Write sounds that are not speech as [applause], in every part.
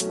Yo,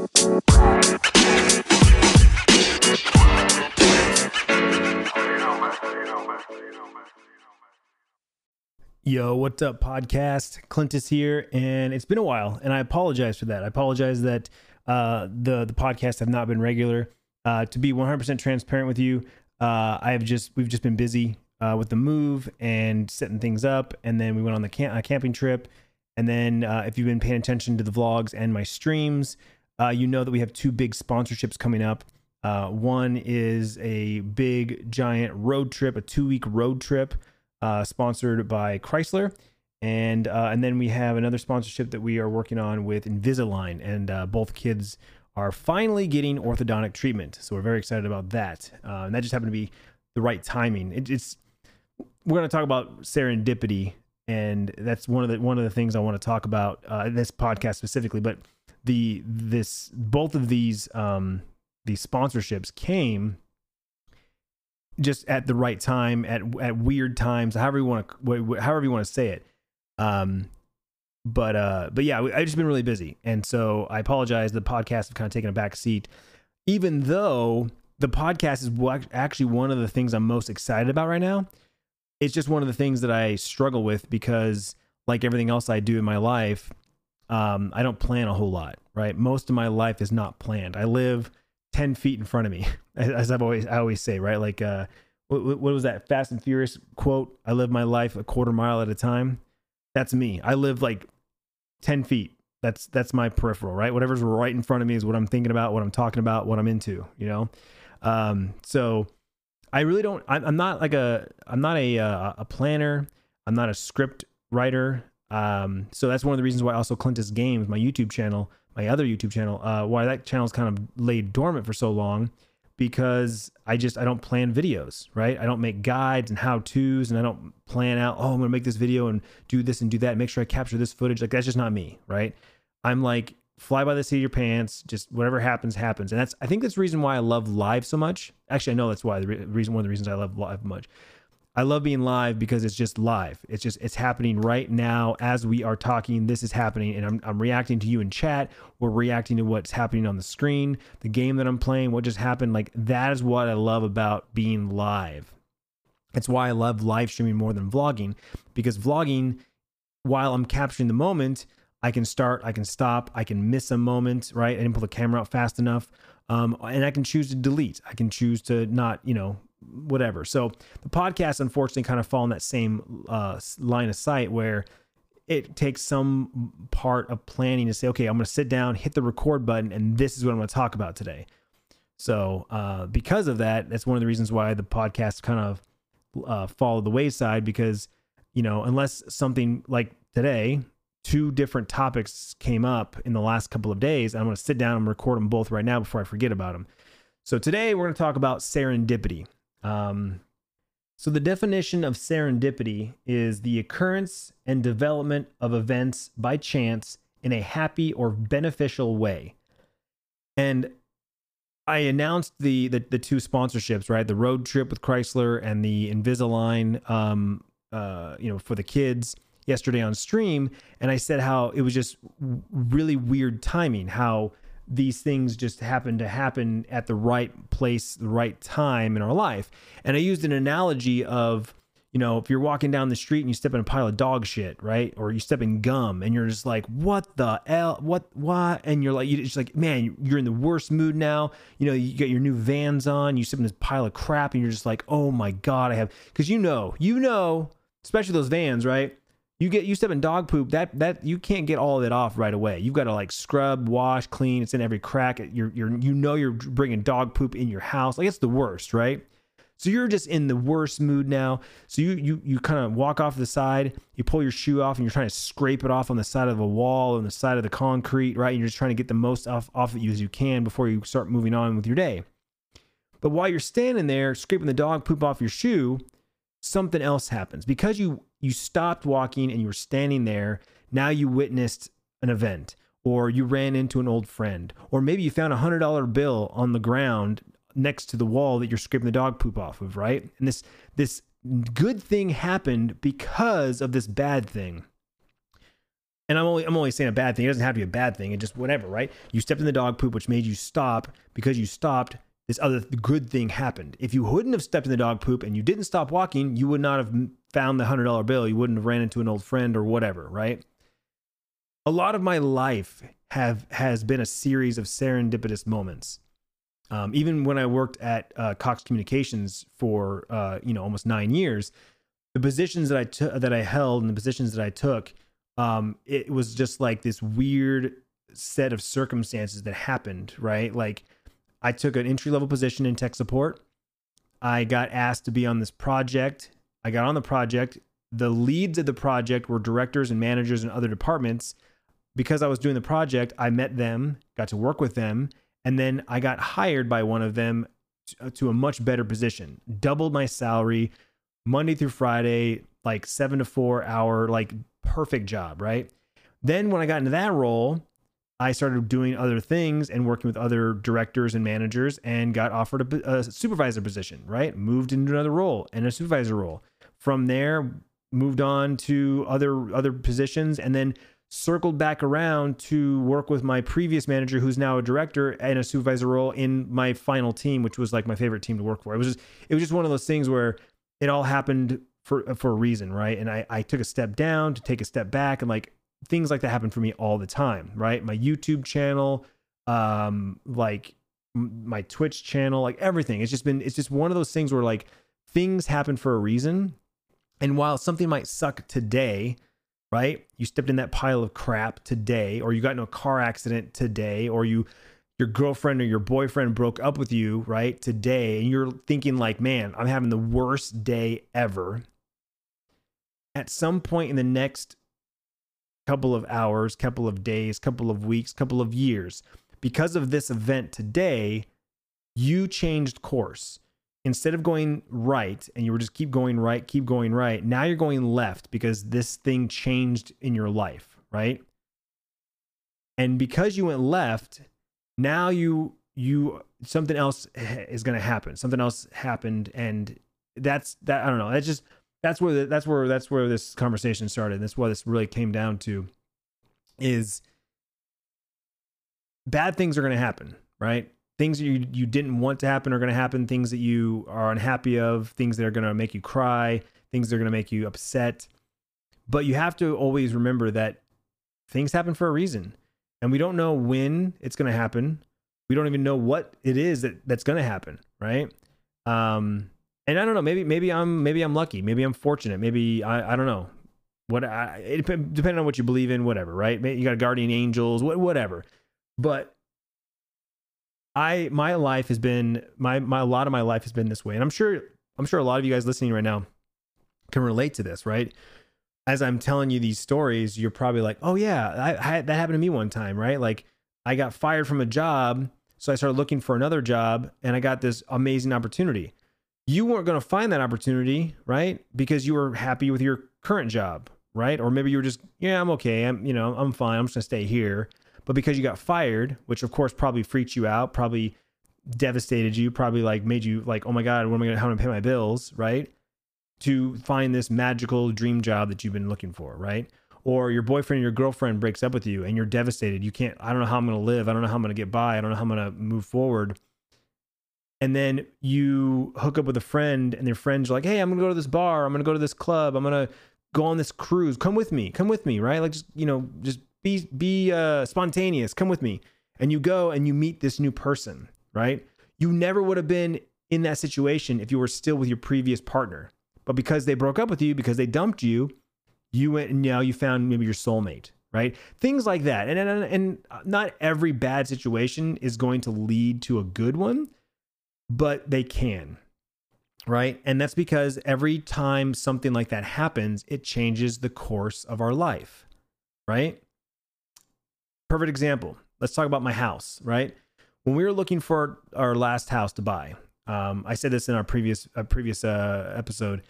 what's up, podcast? Clintus here, and it's been a while, and I apologize for that. I apologize that uh, the the podcasts have not been regular. Uh, to be 100% transparent with you, uh, I have just we've just been busy uh, with the move and setting things up, and then we went on the camp- camping trip, and then uh, if you've been paying attention to the vlogs and my streams, uh, you know that we have two big sponsorships coming up. one is a big giant road trip, a two week road trip uh, sponsored by Chrysler. And uh, and then we have another sponsorship that we are working on with Invisalign, and uh, both kids are finally getting orthodontic treatment. So we're very excited about that. Uh, and that just happened to be the right timing. It, it's we're going to talk about serendipity, and that's one of the one of the things I want to talk about uh, this podcast specifically. But the this both of these um, these sponsorships came just at the right time at at weird times however you want to however you want to say it. Um but uh but yeah i've just been really busy. And so i apologize the podcast have kind of taken a back seat. Even though the podcast is actually one of the things i'm most excited about right now it's just one of the things that i struggle with because like everything else i do in my life um i don't plan a whole lot right? Most of my life is not planned. I live 10 feet in front of me [laughs] as i've always i always say right? Like uh what, what was that fast and furious quote? I live my life a quarter mile at a time. That's me. I live like 10 feet. That's that's my peripheral right? Whatever's right in front of me is what i'm thinking about what i'm talking about what i'm into you know? Um so i really don't i'm, not like a i'm not a uh, a planner. I'm not a script writer um so that's one of the reasons why also clintus games my youtube channel my other YouTube channel, uh, why that channel's kind of laid dormant for so long because I just I don't plan videos, right? I don't make guides and how tos, and I don't plan out. Oh, I'm gonna make this video and do this and do that. And make sure I capture this footage. Like that's just not me, right? I'm like fly by the seat of your pants. Just whatever happens, happens. And that's I think that's the reason why I love live so much. Actually, I know that's why the re- reason one of the reasons I love live much I love being live because it's just live. It's just it's happening right now as we are talking. This is happening, and I'm I'm reacting to you in chat. We're reacting to what's happening on the screen, the game that I'm playing, what just happened. Like that is what I love about being live. It's why I love live streaming more than vlogging because vlogging, while I'm capturing the moment, I can start, I can stop, I can miss a moment, right? I didn't pull the camera out fast enough. Um, and I can choose to delete. I can choose to not, you know, whatever. So the podcast, unfortunately, kind of fall in that same uh, line of sight where it takes some part of planning to say, okay, I'm going to sit down, hit the record button, and this is what I'm going to talk about today. So uh, because of that, that's one of the reasons why the podcast kind of uh, fall the wayside because you know unless something like today two different topics came up in the last couple of days i'm going to sit down and record them both right now before i forget about them so today we're going to talk about serendipity um, so, the definition of serendipity is the occurrence and development of events by chance in a happy or beneficial way. And I announced the, the, the two sponsorships, right? The road trip with Chrysler and the Invisalign, um, uh, you know, for the kids yesterday on stream, and I said how it was just really weird timing. How these things just happen to happen at the right place, the right time in our life. And I used an analogy of, you know, if you're walking down the street and you step in a pile of dog shit, right? Or you step in gum and you're just like, what the hell? What, why? And you're like, you're just like, man, you're in the worst mood now. You know, you got your new vans on, you step in this pile of crap and you're just like, oh my God, I have, because you know, you know, especially those vans, right? You get you step in dog poop that that you can't get all of it off right away. You've got to like scrub wash clean it's in every crack you're you're you know you're bringing dog poop in your house like it's the worst right? So you're just in the worst mood now. So you you you kind of walk off the side you pull your shoe off and you're trying to scrape it off on the side of a wall on the side of the concrete right? And you're just trying to get the most off off of you as you can before you start moving on with your day. But while you're standing there scraping the dog poop off your shoe something else happens. Because you you stopped walking and you were standing there now you witnessed an event or you ran into an old friend or maybe you found a hundred dollar bill on the ground next to the wall that you're scraping the dog poop off of right and this this good thing happened because of this bad thing and I'm only I'm only saying a bad thing. It doesn't have to be a bad thing. It just whatever, right? You stepped in the dog poop, which made you stop. Because you stopped, this other good thing happened. If you wouldn't have stepped in the dog poop and you didn't stop walking, you would not have found the hundred dollar bill. You wouldn't have ran into an old friend or whatever, right? A lot of my life have has been a series of serendipitous moments. Um, even when I worked at uh, Cox Communications for uh, you know almost nine years, the positions that I took that I held and the positions that I took um, it was just like this weird set of circumstances that happened, right? Like I took an entry level position in tech support. I got asked to be on this project. I got on the project. The leads of the project were directors and managers in other departments. Because I was doing the project, I met them, got to work with them, and then I got hired by one of them uh, to a much better position. Doubled my salary Monday through Friday, like 7 to 4 hour like perfect job, right? Then when I got into that role, I started doing other things and working with other directors and managers and got offered a, a, supervisor position, right? Moved into another role and a supervisor role. From there, moved on to other other positions and then circled back around to work with my previous manager who's now a director and a supervisor role in my final team, which was like my favorite team to work for. It was just it was just one of those things where it all happened for for a reason, right? And I I took a step down to take a step back, and like things like that happen for me all the time, right? My YouTube channel, um, like my Twitch channel, like everything. It's just been it's just one of those things where like things happen for a reason, and while something might suck today, right? You stepped in that pile of crap today, or you got in a car accident today, or you your girlfriend or your boyfriend broke up with you, right? Today, and you're thinking like, man, I'm having the worst day ever at some point in the next couple of hours, couple of days, couple of weeks, couple of years, because of this event today, you changed course. Instead of going right and you were just keep going right, keep going right, now you're going left because this thing changed in your life, right? And because you went left, now you you something else is going to happen. Something else happened and that's that I don't know. That's just that's where the, that's where that's where this conversation started. That's what this really came down to is bad things are going to happen, right? Things you you didn't want to happen are going to happen. Things that you are unhappy of, things that are going to make you cry, things that are going to make you upset. But you have to always remember that things happen for a reason, and we don't know when it's going to happen. We don't even know what it is that that's going to happen, right? Um, and I don't know, maybe maybe I'm maybe I'm lucky, maybe I'm fortunate, maybe I I don't know. What I, it depending on what you believe in, whatever, right? You got guardian angels, what whatever. But I my life has been my my a lot of my life has been this way, and I'm sure I'm sure a lot of you guys listening right now can relate to this, right? As I'm telling you these stories, you're probably like, "Oh yeah, I, I, that happened to me one time, right?" Like I got fired from a job, so I started looking for another job, and I got this amazing opportunity you weren't going to find that opportunity, right? Because you were happy with your current job, right? Or maybe you were just, yeah, I'm okay. I'm, you know, I'm fine. I'm just going to stay here. But because you got fired, which of course probably freaked you out, probably devastated you, probably like made you like, oh my God, what am I going to, how am I going to pay my bills, right? To find this magical dream job that you've been looking for, right? Or your boyfriend or your girlfriend breaks up with you and you're devastated. You can't, I don't know how I'm going to live. I don't know how I'm going to get by. I don't know how I'm going to move forward and then you hook up with a friend and their friends like hey i'm gonna go to this bar. I'm gonna go to this club. I'm gonna go on this cruise. Come with me. Come with me right? Like just you know just be be uh, spontaneous. Come with me. And you go and you meet this new person right? You never would have been in that situation if you were still with your previous partner. But because they broke up with you because they dumped you you went and now you found maybe your soulmate right? Things like that. And, and and not every bad situation is going to lead to a good one but they can. Right. And that's because every time something like that happens, it changes the course of our life. Right. Perfect example. Let's talk about my house. Right. When we were looking for our last house to buy, um, I said this in our previous uh, previous uh, episode.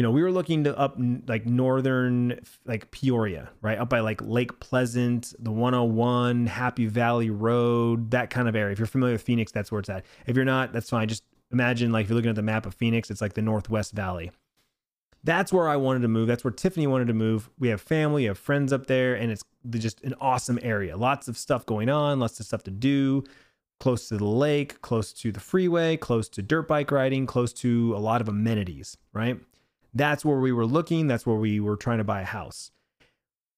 You know, we were looking to up like northern, like Peoria, right up by like Lake Pleasant, the 101, Happy Valley Road, that kind of area. If you're familiar with Phoenix, that's where it's at. If you're not, that's fine. Just imagine like if you're looking at the map of Phoenix, it's like the Northwest Valley. That's where I wanted to move. That's where Tiffany wanted to move. We have family, we have friends up there, and it's just an awesome area. Lots of stuff going on, lots of stuff to do. Close to the lake, close to the freeway, close to dirt bike riding, close to a lot of amenities, right? That's where we were looking. That's where we were trying to buy a house.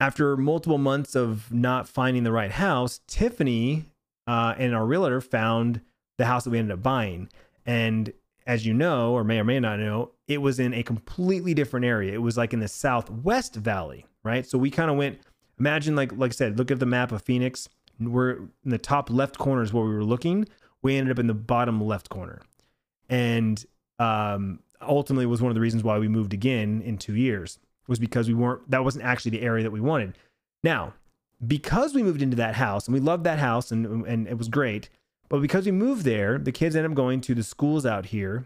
After multiple months of not finding the right house, Tiffany uh, and our realtor found the house that we ended up buying. And as you know, or may or may not know, it was in a completely different area. It was like in the Southwest Valley, right? So we kind of went, imagine like like I said, look at the map of Phoenix. We're in the top left corner is where we were looking. We ended up in the bottom left corner. And um, ultimately was one of the reasons why we moved again in two years was because we weren't that wasn't actually the area that we wanted. Now, because we moved into that house and we loved that house and and it was great, but because we moved there, the kids end up going to the schools out here,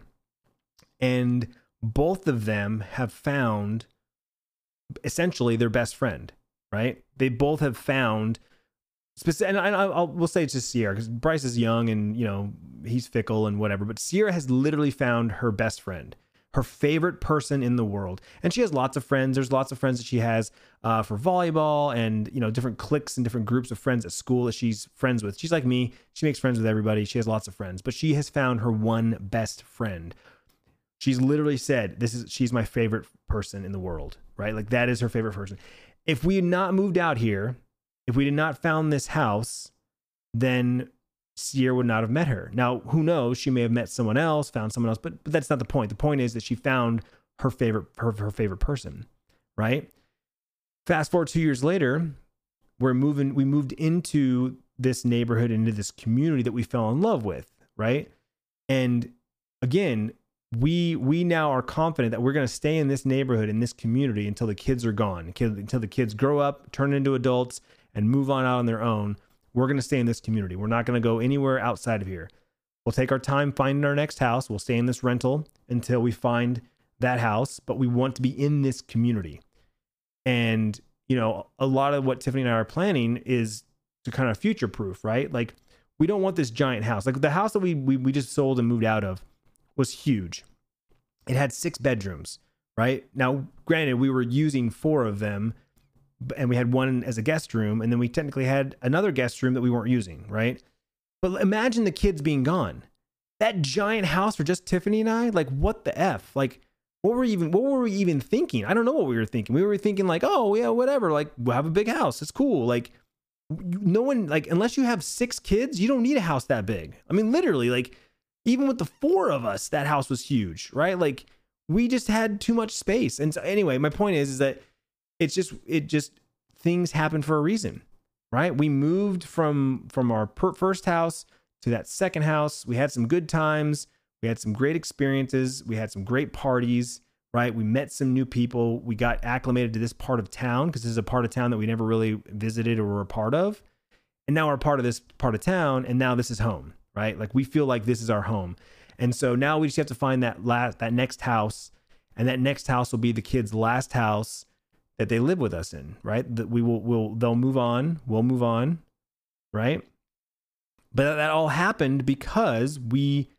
and both of them have found essentially their best friend. Right? They both have found specific, and I, I'll we'll say it's just Sierra because Bryce is young and you know he's fickle and whatever. But Sierra has literally found her best friend her favorite person in the world. And she has lots of friends. There's lots of friends that she has uh, for volleyball and, you know, different cliques and different groups of friends at school that she's friends with. She's like me. She makes friends with everybody. She has lots of friends, but she has found her one best friend. She's literally said, this is, she's my favorite person in the world, right? Like that is her favorite person. If we had not moved out here, if we did not found this house, then Sierra would not have met her. Now, who knows? She may have met someone else, found someone else, but, but that's not the point. The point is that she found her favorite her, her favorite person, right? Fast forward two years later, we're moving. We moved into this neighborhood, into this community that we fell in love with, right? And again, we we now are confident that we're going to stay in this neighborhood in this community until the kids are gone, until the kids grow up, turn into adults, and move on out on their own we're going to stay in this community. We're not going to go anywhere outside of here. We'll take our time finding our next house. We'll stay in this rental until we find that house, but we want to be in this community. And, you know, a lot of what Tiffany and I are planning is to kind of future proof, right? Like, we don't want this giant house. Like, the house that we, we, we just sold and moved out of was huge. It had six bedrooms, right? Now, granted, we were using four of them and we had one as a guest room, and then we technically had another guest room that we weren't using, right? But imagine the kids being gone. That giant house for just Tiffany and I, like what the f? Like what were we even what were we even thinking? I don't know what we were thinking. We were thinking like, oh yeah, whatever. Like we'll have a big house. It's cool. Like no one like unless you have six kids, you don't need a house that big. I mean, literally, like even with the four of us, that house was huge, right? Like we just had too much space. And so anyway, my point is, is that it's just it just things happen for a reason right? We moved from from our per- first house to that second house. We had some good times. We had some great experiences. We had some great parties right? We met some new people. We got acclimated to this part of town because this is a part of town that we never really visited or were a part of. And now we're part of this part of town and now this is home right? Like we feel like this is our home. And so now we just have to find that last that next house and that next house will be the kids last house that they live with us in, right? That we will will they'll move on, we'll move on, right? But that all happened because we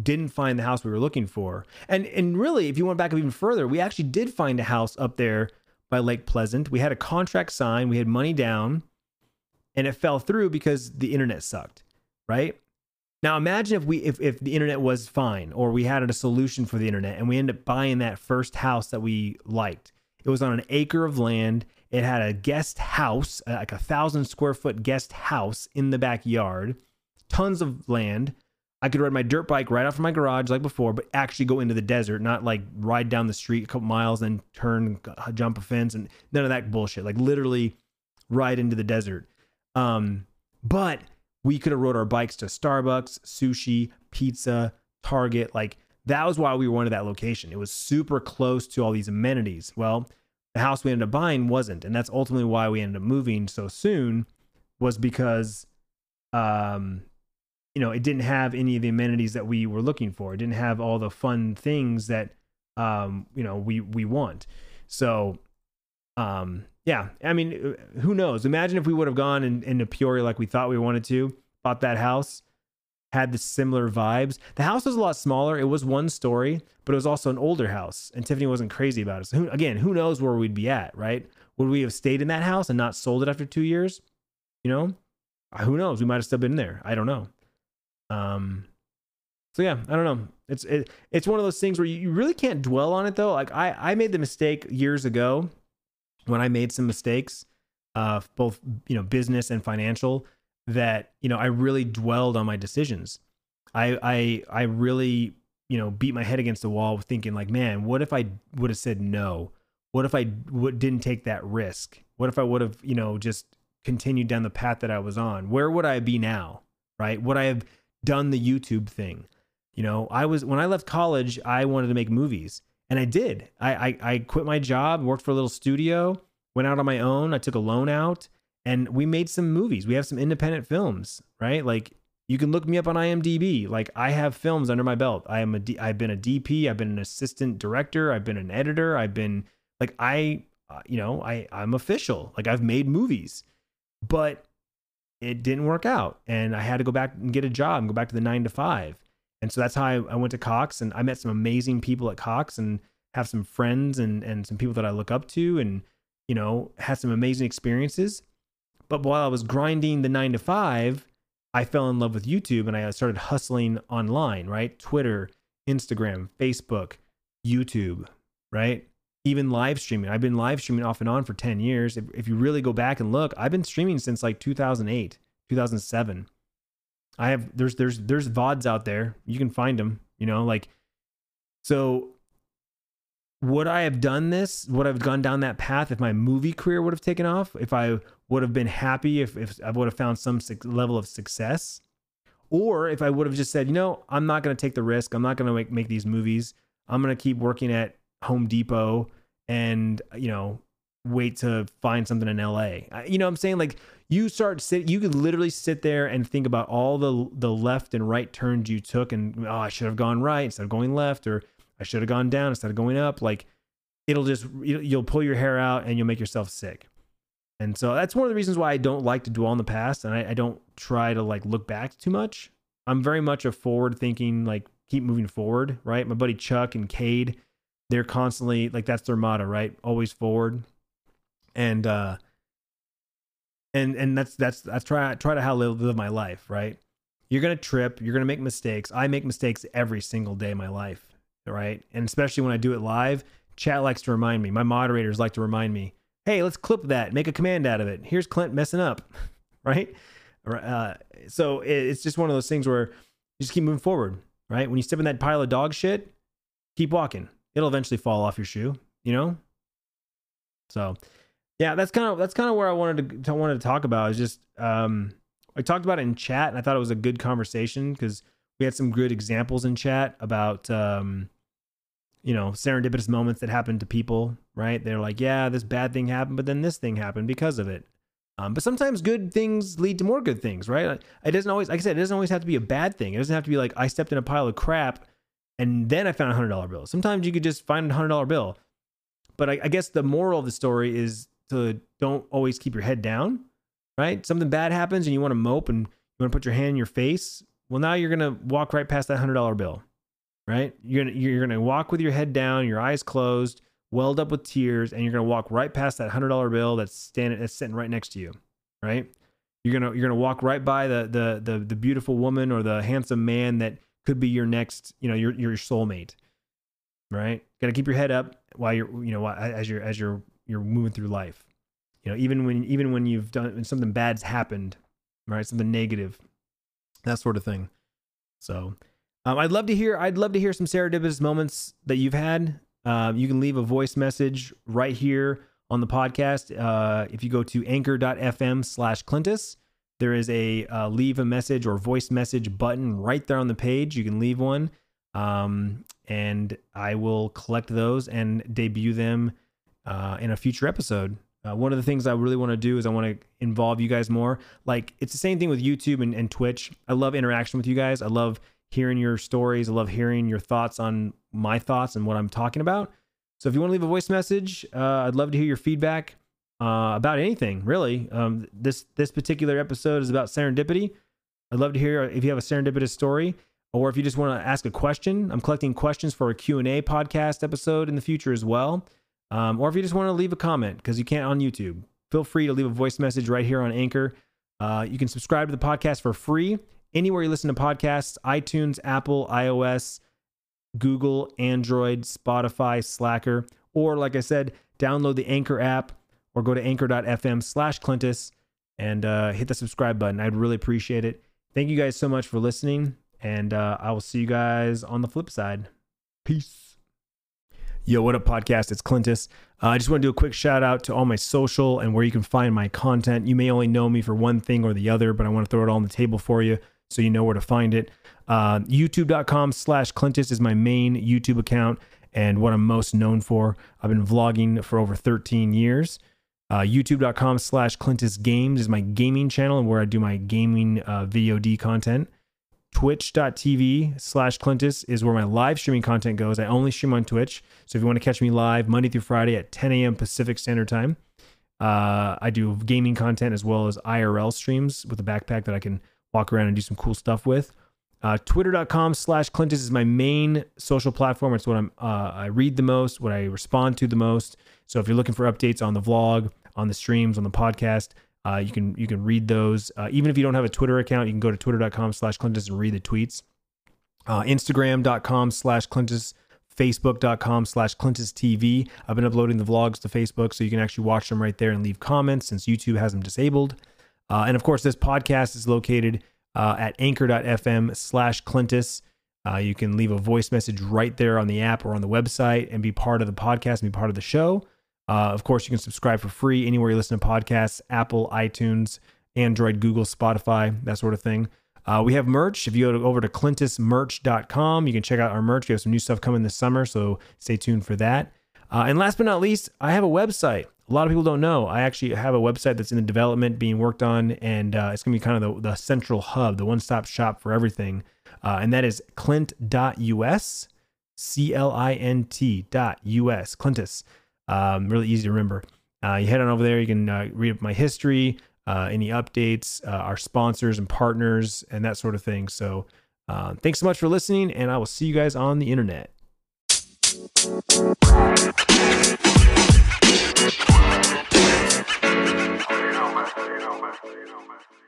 didn't find the house we were looking for. And and really, if you went back even further, we actually did find a house up there by Lake Pleasant. We had a contract signed, we had money down, and it fell through because the internet sucked, right? Now imagine if we if, if the internet was fine or we had a solution for the internet and we end up buying that first house that we liked it was on an acre of land. It had a guest house, uh, like a thousand square foot guest house in the backyard, tons of land. I could ride my dirt bike right off from my garage like before, but actually go into the desert, not like ride down the street a couple miles, then turn, uh, jump a fence, and none of that bullshit. Like literally ride into the desert. Um, but we could have rode our bikes to Starbucks, sushi, pizza, Target. Like that was why we wanted that location. It was super close to all these amenities. Well, the house we ended up buying wasn't, and that's ultimately why we ended up moving so soon. Was because, um, you know, it didn't have any of the amenities that we were looking for. It didn't have all the fun things that, um, you know, we we want. So, um, yeah, I mean, who knows? Imagine if we would have gone in, into Peoria like we thought we wanted to, bought that house had the similar vibes. The house was a lot smaller. It was one story, but it was also an older house, and Tiffany wasn't crazy about it. So who, again, who knows where we'd be at, right? Would we have stayed in that house and not sold it after two years? You know, uh, who knows? We might have still been there. I don't know. Um, so yeah, I don't know. It's it, it's one of those things where you, you really can't dwell on it though. Like I I made the mistake years ago when I made some mistakes, uh, both you know business and financial that you know I really dwelled on my decisions. I I I really you know beat my head against the wall thinking like, man, what if I would have said no? What if I w- didn't take that risk? What if I would have you know just continued down the path that I was on? Where would I be now? Right? Would I have done the YouTube thing? You know, I was when I left college, I wanted to make movies, and I did. I I, I quit my job, worked for a little studio, went out on my own. I took a loan out and we made some movies. We have some independent films, right? Like you can look me up on IMDb. Like I have films under my belt. I am a D, I've been a DP, I've been an assistant director, I've been an editor, I've been like I uh, you know, I I'm official. Like I've made movies. But it didn't work out and I had to go back and get a job and go back to the 9 to 5. And so that's how I, I went to Cox and I met some amazing people at Cox and have some friends and and some people that I look up to and you know, had some amazing experiences but while I was grinding the nine to five, I fell in love with YouTube and I started hustling online, right? Twitter, Instagram, Facebook, YouTube, right? Even live streaming. I've been live streaming off and on for 10 years. If, if you really go back and look, I've been streaming since like 2008, 2007. I have there's there's there's VODs out there. You can find them, you know, like so would I have done this? Would I have gone down that path if my movie career would have taken off? If I would have been happy if, if I would have found some level of success. Or if I would have just said, you know, I'm not going to take the risk. I'm not going to make, make these movies. I'm going to keep working at Home Depot and, you know, wait to find something in LA. You know what I'm saying? Like you start sit you could literally sit there and think about all the the left and right turns you took and oh, I should have gone right instead of going left or I should have gone down instead of going up. Like it'll just you'll pull your hair out and you'll make yourself sick. And so that's one of the reasons why I don't like to dwell on the past and I, I don't try to like look back too much. I'm very much a forward thinking, like keep moving forward, right? My buddy Chuck and Cade, they're constantly like that's their motto, right? Always forward. And uh and and that's that's that's try try to how live, live my life, right? You're gonna trip, you're gonna make mistakes. I make mistakes every single day of my life, right? And especially when I do it live, chat likes to remind me. My moderators like to remind me hey, let's clip that, make a command out of it. Here's Clint messing up, [laughs] right? Uh, so it's just one of those things where you just keep moving forward, right? When you step in that pile of dog shit, keep walking. It'll eventually fall off your shoe, you know. So, yeah, that's kind of that's kind of where I wanted to, wanted to talk about. Is just um, I talked about it in chat, and I thought it was a good conversation because we had some good examples in chat about um, you know, serendipitous moments that happen to people, right? They're like, yeah, this bad thing happened, but then this thing happened because of it. Um, but sometimes good things lead to more good things, right? It doesn't always, like I said, it doesn't always have to be a bad thing. It doesn't have to be like I stepped in a pile of crap and then I found a hundred dollar bill. Sometimes you could just find a hundred dollar bill. But I, I guess the moral of the story is to don't always keep your head down, right? Something bad happens and you want to mope and you want to put your hand in your face. Well, now you're gonna walk right past that hundred dollar bill right? You're gonna you're gonna walk with your head down, your eyes closed, welled up with tears, and you're gonna walk right past that hundred dollar bill that's standing that's sitting right next to you, right? You're gonna you're gonna walk right by the the the the beautiful woman or the handsome man that could be your next, you know, your your soulmate, right? Got to keep your head up while you're you know as you're as you're you're moving through life. You know, even when even when you've done when something bad's happened, right? Something negative, that sort of thing. So um, I'd love to hear. I'd love to hear some serendipitous moments that you've had. Uh, you can leave a voice message right here on the podcast. Uh, if you go to anchor.fm slash Clintus, there is a uh, leave a message or voice message button right there on the page. You can leave one, um, and I will collect those and debut them uh, in a future episode. Uh, one of the things I really want to do is I want to involve you guys more. Like it's the same thing with YouTube and, and Twitch. I love interaction with you guys. I love hearing your stories. I love hearing your thoughts on my thoughts and what I'm talking about. So if you want to leave a voice message, uh, I'd love to hear your feedback uh, about anything. Really, um, this this particular episode is about serendipity. I'd love to hear if you have a serendipitous story or if you just want to ask a question. I'm collecting questions for a Q&A podcast episode in the future as well. Um, or if you just want to leave a comment because you can't on YouTube, feel free to leave a voice message right here on Anchor. Uh, you can subscribe to the podcast for free anywhere you listen to podcasts iTunes, Apple, iOS, Google, Android, Spotify, Slacker, or like I said, download the Anchor app or go to anchor.fm slash Clintus and uh, hit the subscribe button. I'd really appreciate it. Thank you guys so much for listening, and uh, I will see you guys on the flip side. Peace. Yo, what up, podcast? It's Clintus. Uh, I just want to do a quick shout out to all my social and where you can find my content. You may only know me for one thing or the other, but I want to throw it all on the table for you so you know where to find it. Uh, YouTube.com slash Clintus is my main YouTube account and what I'm most known for. I've been vlogging for over 13 years. Uh, YouTube.com slash Clintus Games is my gaming channel and where I do my gaming uh, D content. Twitch.tv slash Clintus is where my live streaming content goes. I only stream on Twitch. So if you want to catch me live Monday through Friday at 10 a.m. Pacific Standard Time, uh, I do gaming content as well as IRL streams with a backpack that I can walk around and do some cool stuff with. Uh, Twitter.com slash Clintus is my main social platform. It's what I'm uh, I read the most, what I respond to the most. So if you're looking for updates on the vlog, on the streams, on the podcast, uh, you can you can read those. Uh, even if you don't have a Twitter account, you can go to twitter.com slash Clintus and read the tweets. Uh, Instagram.com slash Clintus, Facebook.com slash Clintus TV. I've been uploading the vlogs to Facebook so you can actually watch them right there and leave comments since YouTube has them disabled. Uh, and of course, this podcast is located uh, at anchor.fm slash Clintus. Uh, you can leave a voice message right there on the app or on the website and be part of the podcast and be part of the show. Uh, of course, you can subscribe for free anywhere you listen to podcasts Apple, iTunes, Android, Google, Spotify, that sort of thing. Uh, we have merch. If you go to, over to clintusmerch.com, you can check out our merch. We have some new stuff coming this summer, so stay tuned for that. Uh, and last but not least, I have a website a lot of people don't know. I actually have a website that's in the development being worked on, and uh, it's going to be kind of the, the central hub, the one stop shop for everything. Uh, and that is clint.us, C L I N T dot US, Clintus. Um, really easy to remember. Uh, you head on over there, you can uh, read my history, uh, any updates, our sponsors and partners, and that sort of thing. So thanks so much for listening, and I will see you guys on the internet. You know, man. You know. You know, man.